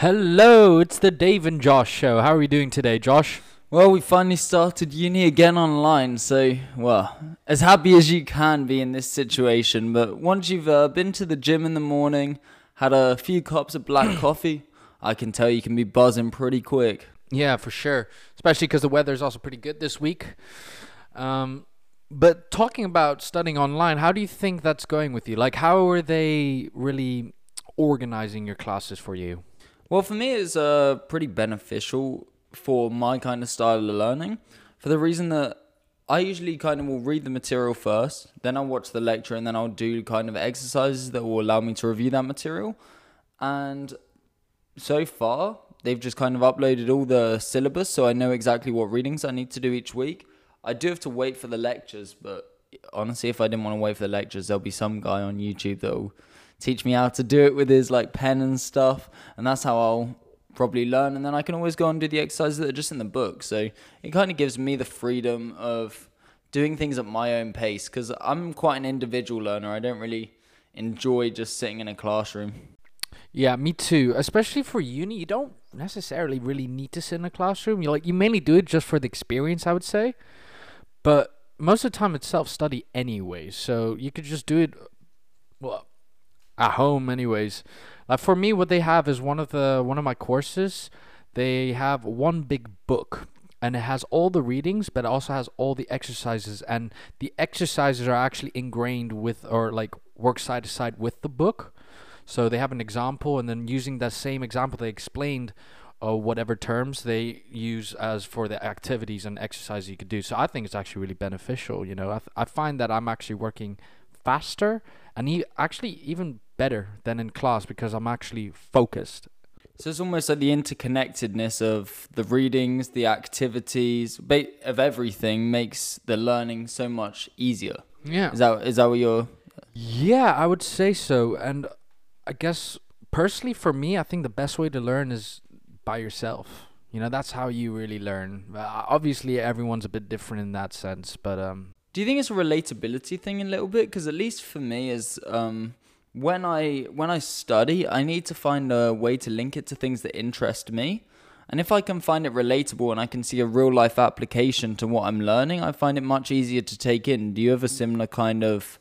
Hello, it's the Dave and Josh show. How are we doing today, Josh? Well, we finally started uni again online, so, well, as happy as you can be in this situation. But once you've uh, been to the gym in the morning, had a few cups of black coffee, I can tell you can be buzzing pretty quick. Yeah, for sure. Especially because the weather is also pretty good this week. Um, but talking about studying online, how do you think that's going with you? Like, how are they really organizing your classes for you? Well, for me, it's uh, pretty beneficial for my kind of style of learning for the reason that I usually kind of will read the material first, then I'll watch the lecture, and then I'll do kind of exercises that will allow me to review that material. And so far, they've just kind of uploaded all the syllabus, so I know exactly what readings I need to do each week. I do have to wait for the lectures, but honestly, if I didn't want to wait for the lectures, there'll be some guy on YouTube that'll teach me how to do it with his like pen and stuff, and that's how I'll probably learn. And then I can always go and do the exercises that are just in the book. So it kind of gives me the freedom of doing things at my own pace because I'm quite an individual learner. I don't really enjoy just sitting in a classroom. Yeah, me too. Especially for uni, you don't necessarily really need to sit in a classroom. You like you mainly do it just for the experience, I would say. But most of the time, it's self study anyway, so you could just do it. Well, at home anyways. Like for me what they have is one of the one of my courses, they have one big book and it has all the readings but it also has all the exercises and the exercises are actually ingrained with or like work side to side with the book. So they have an example and then using that same example they explained uh, whatever terms they use as for the activities and exercises you could do. So I think it's actually really beneficial. You know, I, th- I find that I'm actually working faster and he actually even better than in class because I'm actually focused. So it's almost like the interconnectedness of the readings, the activities, of everything makes the learning so much easier. Yeah. Is that is that what you're? Yeah, I would say so. And I guess personally for me, I think the best way to learn is by yourself. You know, that's how you really learn. Uh, obviously, everyone's a bit different in that sense, but um. Do you think it's a relatability thing a little bit? Because at least for me, is um when I when I study, I need to find a way to link it to things that interest me. And if I can find it relatable and I can see a real life application to what I'm learning, I find it much easier to take in. Do you have a similar kind of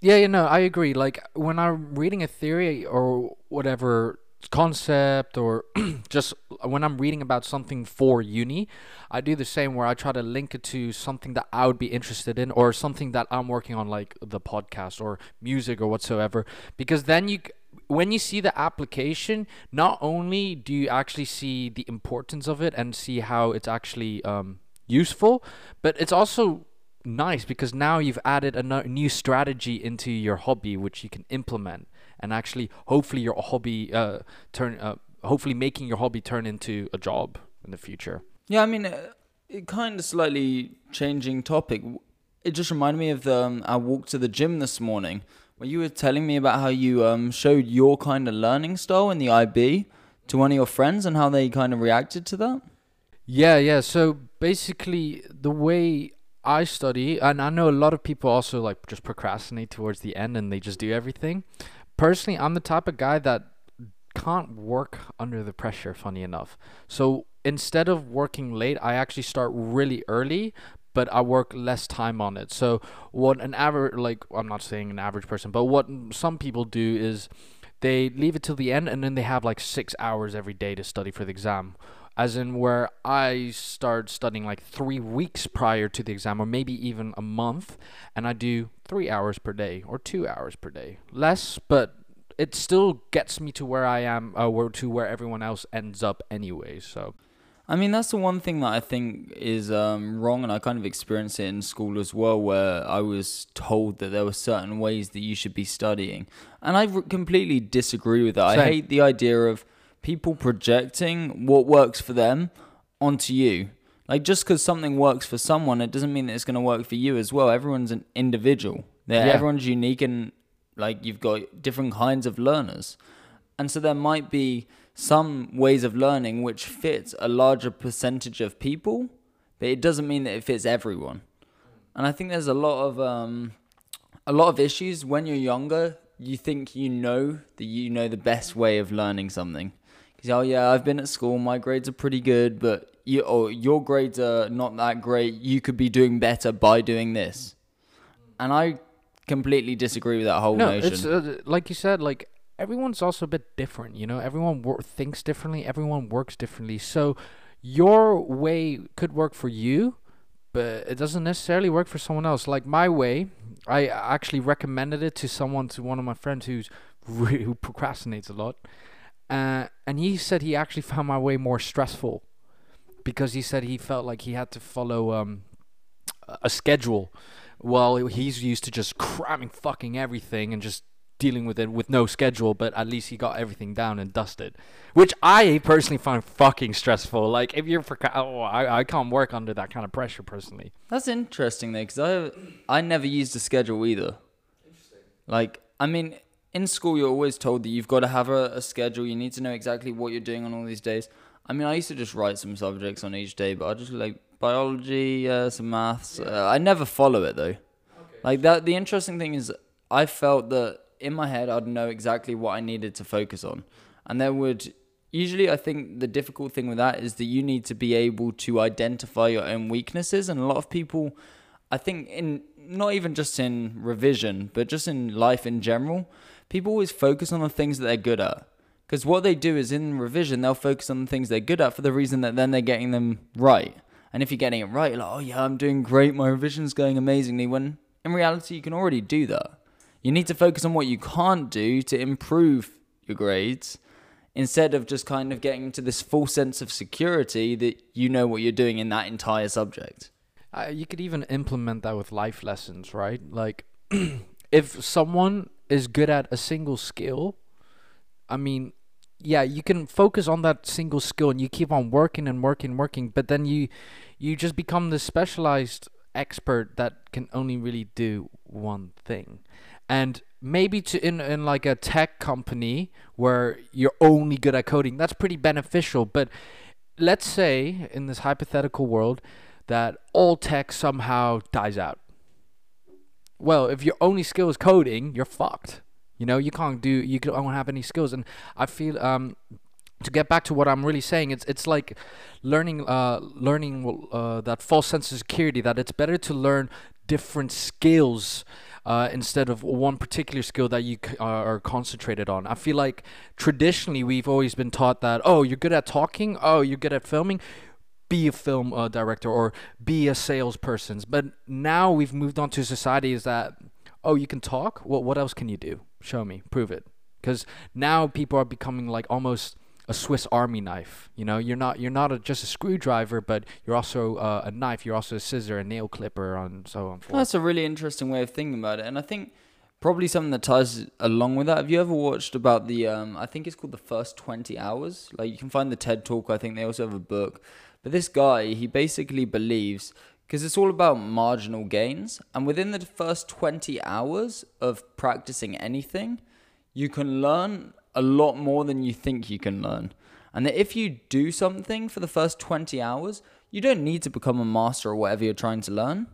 Yeah, you know, I agree. Like when I'm reading a theory or whatever concept or just when I'm reading about something for uni, I do the same where I try to link it to something that I would be interested in or something that I'm working on like the podcast or music or whatsoever. Because then you when you see the application, not only do you actually see the importance of it and see how it's actually um, useful, but it's also nice because now you've added a new strategy into your hobby which you can implement and actually hopefully your hobby uh, turn uh, hopefully making your hobby turn into a job in the future. Yeah, I mean, uh, it kind of slightly changing topic. It just reminded me of the um, our walk to the gym this morning, where you were telling me about how you um, showed your kind of learning style in the IB to one of your friends and how they kind of reacted to that. Yeah, yeah. So basically, the way I study, and I know a lot of people also like just procrastinate towards the end and they just do everything personally, I'm the type of guy that can't work under the pressure, funny enough. So instead of working late, I actually start really early, but I work less time on it. So what an average, like, I'm not saying an average person, but what some people do is they leave it till the end and then they have like six hours every day to study for the exam as in where I start studying like three weeks prior to the exam, or maybe even a month, and I do three hours per day or two hours per day. Less, but it still gets me to where I am, uh, or to where everyone else ends up anyway. So. I mean, that's the one thing that I think is um, wrong, and I kind of experienced it in school as well, where I was told that there were certain ways that you should be studying, and I completely disagree with that. Same. I hate the idea of people projecting what works for them onto you. Like just because something works for someone, it doesn't mean that it's going to work for you as well. Everyone's an individual. Yeah. Everyone's unique and like you've got different kinds of learners. And so there might be some ways of learning which fits a larger percentage of people, but it doesn't mean that it fits everyone. And I think there's a lot of um, a lot of issues when you're younger. You think you know that you know the best way of learning something, He's oh yeah, I've been at school. My grades are pretty good, but you or your grades are not that great. You could be doing better by doing this. And I completely disagree with that whole no, notion. it's uh, like you said, like everyone's also a bit different. You know, everyone wor- thinks differently. Everyone works differently. So your way could work for you, but it doesn't necessarily work for someone else. Like my way, I actually recommended it to someone, to one of my friends who's re- who procrastinates a lot, uh, and he said he actually found my way more stressful because he said he felt like he had to follow um, a- a schedule while he's used to just cramming fucking everything and just dealing with it with no schedule, but at least he got everything down and dusted, which I personally find fucking stressful. Like if you're, proca- oh, I I can't work under that kind of pressure personally. That's interesting though, because I I never used a schedule either. Interesting. Like I mean, in school you're always told that you've got to have a, a schedule. You need to know exactly what you're doing on all these days. I mean, I used to just write some subjects on each day, but I just like biology, uh, some maths. Uh, I never follow it though. Like that. The interesting thing is, I felt that in my head I'd know exactly what I needed to focus on, and there would usually I think the difficult thing with that is that you need to be able to identify your own weaknesses, and a lot of people, I think in not even just in revision, but just in life in general, people always focus on the things that they're good at. Because what they do is in revision, they'll focus on the things they're good at for the reason that then they're getting them right. And if you're getting it right, like, oh yeah, I'm doing great, my revision's going amazingly. When in reality, you can already do that. You need to focus on what you can't do to improve your grades instead of just kind of getting into this full sense of security that you know what you're doing in that entire subject. Uh, you could even implement that with life lessons, right? Like, if someone is good at a single skill, I mean, yeah, you can focus on that single skill and you keep on working and working, working, but then you you just become the specialized expert that can only really do one thing. And maybe to in, in like a tech company where you're only good at coding, that's pretty beneficial. But let's say in this hypothetical world that all tech somehow dies out. Well, if your only skill is coding, you're fucked. You know, you can't do you don't have any skills and I feel um to get back to what I'm really saying, it's it's like learning uh learning uh that false sense of security that it's better to learn different skills uh, instead of one particular skill that you c- are are concentrated on. I feel like traditionally we've always been taught that oh you're good at talking, oh you're good at filming, be a film uh, director or be a salesperson. But now we've moved on to society is that oh you can talk, well what else can you do? Show me, prove it. Because now people are becoming like almost a Swiss Army knife. You know, you're not you're not a, just a screwdriver, but you're also uh, a knife. You're also a scissor, a nail clipper, and so on. Well, that's a really interesting way of thinking about it, and I think probably something that ties along with that. Have you ever watched about the? Um, I think it's called the first twenty hours. Like you can find the TED Talk. I think they also have a book. But this guy, he basically believes because it's all about marginal gains, and within the first twenty hours of practicing anything, you can learn a lot more than you think you can learn. And that if you do something for the first 20 hours, you don't need to become a master or whatever you're trying to learn,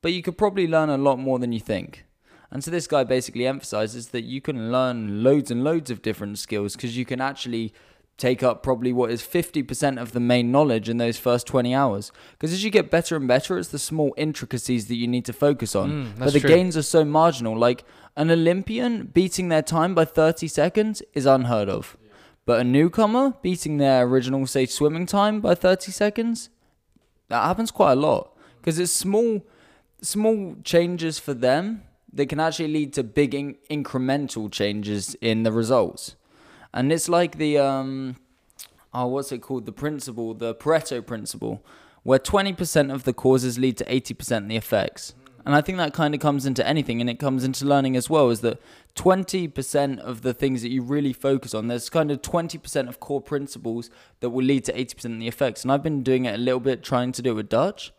but you could probably learn a lot more than you think. And so this guy basically emphasizes that you can learn loads and loads of different skills because you can actually take up probably what is 50% of the main knowledge in those first 20 hours. Because as you get better and better, it's the small intricacies that you need to focus on. Mm, but the true. gains are so marginal. Like an Olympian beating their time by 30 seconds is unheard of. But a newcomer beating their original, say, swimming time by 30 seconds, that happens quite a lot. Because it's small, small changes for them that can actually lead to big in- incremental changes in the results. And it's like the um oh what's it called? The principle, the Pareto principle, where twenty percent of the causes lead to eighty percent of the effects. And I think that kind of comes into anything and it comes into learning as well, is that twenty percent of the things that you really focus on, there's kind of twenty percent of core principles that will lead to eighty percent of the effects. And I've been doing it a little bit trying to do it with Dutch.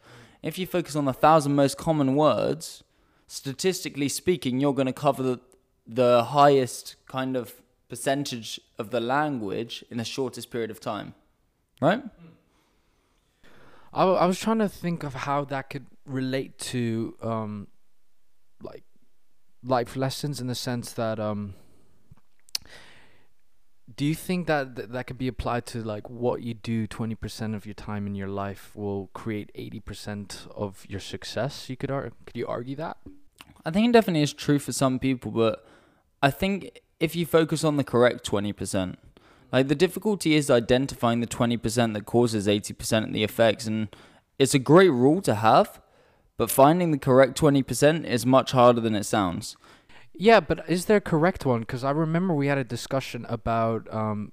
If you focus on the thousand most common words, statistically speaking, you're going to cover the, the highest kind of percentage of the language in the shortest period of time. Right? I, w- I was trying to think of how that could relate to um like life lessons in the sense that um do you think that th- that could be applied to like what you do 20% of your time in your life will create 80% of your success you could ar- could you argue that I think it definitely is true for some people, but I think if you focus on the correct 20%, like the difficulty is identifying the 20% that causes 80% of the effects. And it's a great rule to have, but finding the correct 20% is much harder than it sounds. Yeah, but is there a correct one? Because I remember we had a discussion about, um,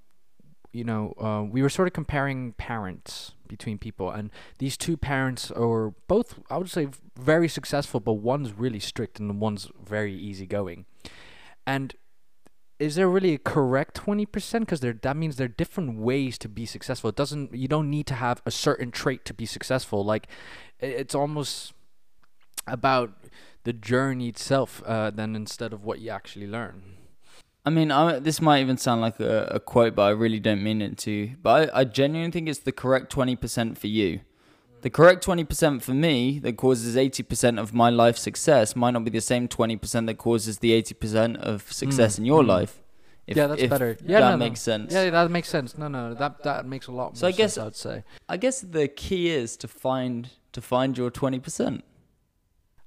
you know, uh, we were sort of comparing parents between people, and these two parents are both, I would say, very successful, but one's really strict and one's very easygoing. And is there really a correct twenty percent? Because there, that means there are different ways to be successful. It doesn't, you don't need to have a certain trait to be successful. Like, it's almost about the journey itself uh, instead of what you actually learn. I mean, I, this might even sound like a, a quote, but I really don't mean it to. But I, I genuinely think it's the correct 20% for you. The correct 20% for me that causes 80% of my life success might not be the same 20% that causes the 80% of success Mm, in your mm. life. If, yeah, that's if better. Yeah, that no, no. makes sense. Yeah, that makes sense. No, no, that that makes a lot more So I sense. guess- I would say. I guess the key is to find to find your 20%.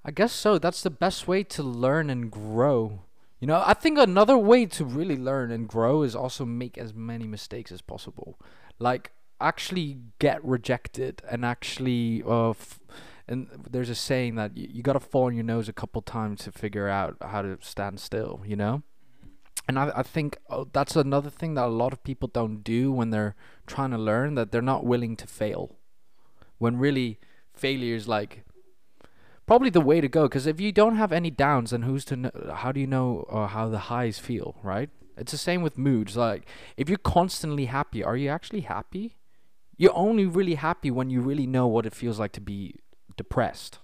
I guess so. That's the best way to learn and grow. You know, I think another way to really learn and grow is also make as many mistakes as possible. Like actually get rejected and actually uh f- and there's a saying that you, you got to fall on your nose a couple times to figure out how to stand still, you know? And I I think uh, that's another thing that a lot of people don't do when they're trying to learn that they're not willing to fail. When really failure is like probably the way to go because if you don't have any downs then who's to know how do you know uh, how the highs feel right it's the same with moods like if you're constantly happy are you actually happy you're only really happy when you really know what it feels like to be depressed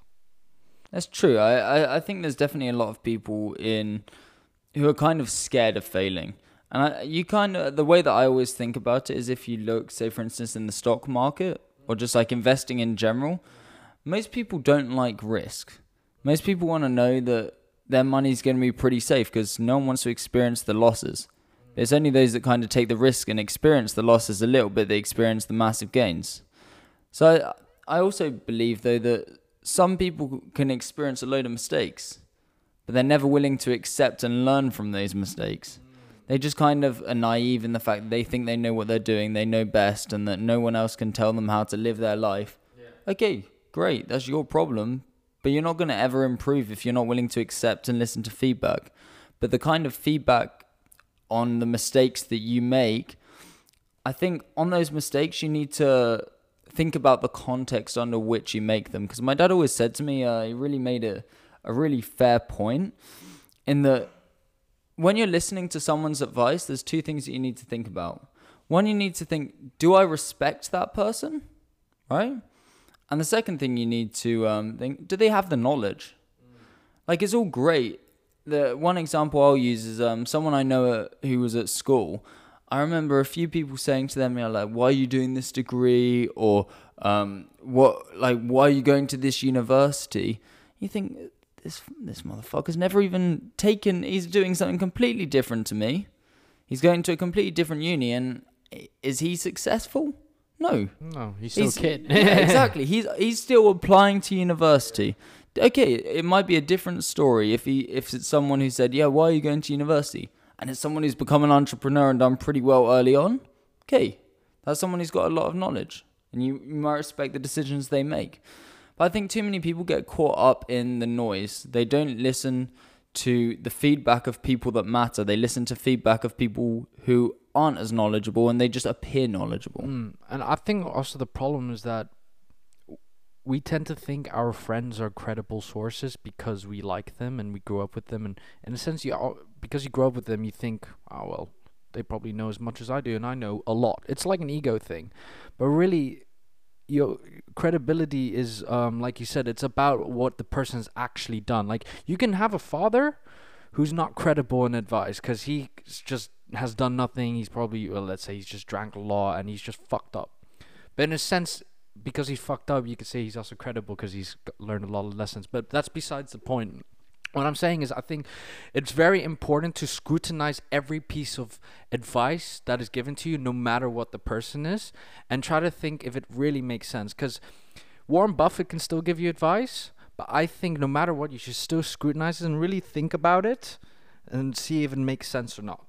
That's true. I, I, I think there's definitely a lot of people in who are kind of scared of failing. And I, you kind of the way that I always think about it is if you look, say for instance, in the stock market or just like investing in general, most people don't like risk. Most people want to know that their money's going to be pretty safe because no one wants to experience the losses. It's only those that kind of take the risk and experience the losses a little bit that experience the massive gains. So I, I also believe though that some people can experience a load of mistakes, but they're never willing to accept and learn from those mistakes. They just kind of are naive in the fact that they think they know what they're doing, they know best, and that no one else can tell them how to live their life. Okay, great, that's your problem, but you're not going to ever improve if you're not willing to accept and listen to feedback. But the kind of feedback on the mistakes that you make, I think on those mistakes, you need to think about the context under which you make them. Because my dad always said to me, uh, he really made a, a really fair point in that when you're listening to someone's advice, there's two things that you need to think about. One, you need to think, do I respect that person? Right? And the second thing you need to um, think, do they have the knowledge? Like, it's all great. The one example I'll use is um, someone I know uh, who was at school. I remember a few people saying to them, you know, like, why are you doing this degree? Or, um, what, like, why are you going to this university? You think, this, this motherfucker's never even taken, he's doing something completely different to me. He's going to a completely different uni, and is he successful? No. no he's still He's- a kid yeah, exactly. He's he's still applying to university. Okay, it might be a different story if he if it's someone who said, "Yeah, why are you going to university?" and it's someone who's become an entrepreneur and done pretty well early on. Okay, that's someone who's got a lot of knowledge, and you, you might respect the decisions they make. But I think too many people get caught up in the noise. They don't listen to the feedback of people that matter. They listen to feedback of people who aren't as knowledgeable and they just appear knowledgeable. Mm, and I think also the problem is that we tend to think our friends are credible sources because we like them and we grew up with them, and in a sense, you al- because you grow up with them, you think, oh well, they probably know as much as I do, and I know a lot. It's like an ego thing, but really, your credibility is, um, like you said, it's about what the person's actually done. Like you can have a father who's not credible in advice because he just has done nothing. He's probably, well, let's say he's just drank a lot and he's just fucked up. But in a sense, because he's fucked up, you could say he's also credible because he's learned a lot of lessons. But that's besides the point. What I'm saying is, I think it's very important to scrutinize every piece of advice that is given to you, no matter what the person is, and try to think if it really makes sense. Because Warren Buffett can still give you advice, but I think no matter what, you should still scrutinize it and really think about it and see if it makes sense or not.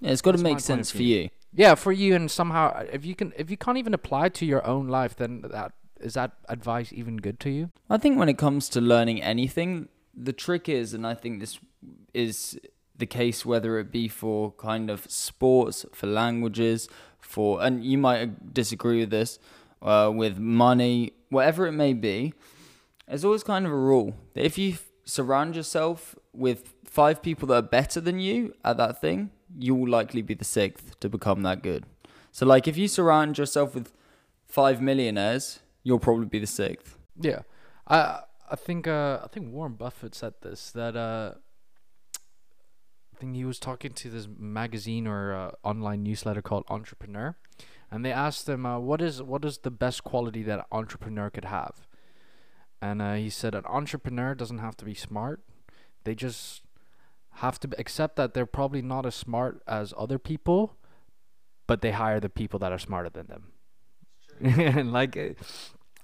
Yeah, it's got to That's make sense for you. Yeah, for you, and somehow if you can, if you can't even apply to your own life, then that is that advice even good to you? I think when it comes to learning anything, the trick is, and I think this is the case whether it be for kind of sports, for languages, for, and you might disagree with this, uh, with money, whatever it may be, there's always kind of a rule that if you surround yourself with five people that are better than you at that thing, you will likely be the sixth to become that good. So, like, if you surround yourself with five millionaires, you'll probably be the sixth. Yeah, I I think uh I think Warren Buffett said this that uh I think he was talking to this magazine or uh, online newsletter called Entrepreneur, and they asked him uh, what is what is the best quality that an entrepreneur could have, and uh, he said an entrepreneur doesn't have to be smart, they just have to accept that they're probably not as smart as other people, but they hire the people that are smarter than them. and like uh,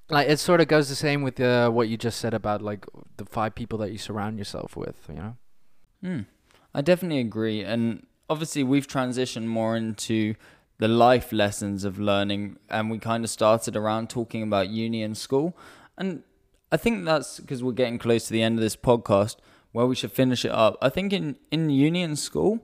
like it sort of goes the same with uh, what you just said about like the five people that you surround yourself with you know Hmm. I definitely agree. And obviously, we've transitioned more into the life lessons of learning, and we kind of started around talking about uni and school. And I think that's because we're getting close to the end of this podcast where we should finish it up. I think in, in uni and school,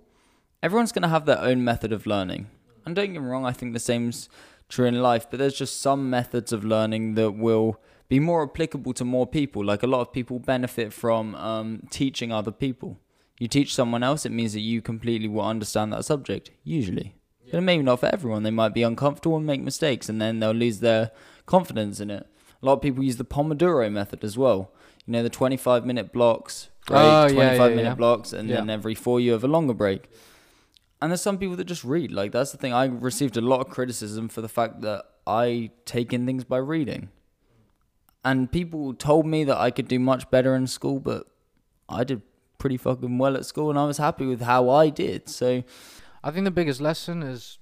everyone's going to have their own method of learning. And don't get me wrong, I think the same's true in life, but there's just some methods of learning that will be more applicable to more people. Like a lot of people benefit from um, teaching other people. You teach someone else, it means that you completely will understand that subject, usually. But maybe not for everyone. They might be uncomfortable and make mistakes, and then they'll lose their confidence in it. A lot of people use the Pomodoro method as well. You know, the 25 minute blocks, break, Oh, yeah, 25 yeah, minute yeah. blocks, and Yeah. then every four you have a longer break. And there's some people that just read. Like, that's the thing. I received a lot of criticism for the fact that I take in things by reading. And people told me that I could do much better in school, but I did pretty fucking well at school and I was happy with how I did. So, i think the biggest lesson is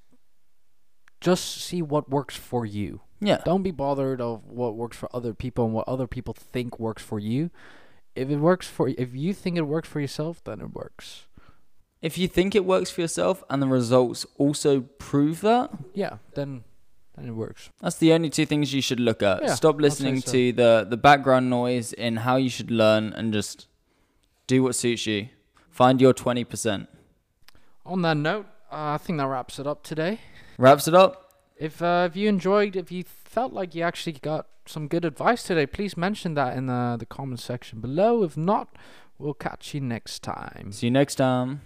just see what works for you yeah. don't be bothered of what works for other people and what other people think works for you if it works for if you think it works for yourself then it works If you think it works for yourself and the results also prove that, yeah then then it works That's the only two things you should look at. Yeah, Stop listening so. to the, the background noise in how you should learn and just do what suits you. Find your 20%. on that note uh, i think that wraps it up today Wraps it up. If uh, if you enjoyed, if you felt like you actually got some good advice today, please mention that in the the comment section below. If not, we'll catch you next time. See you next time.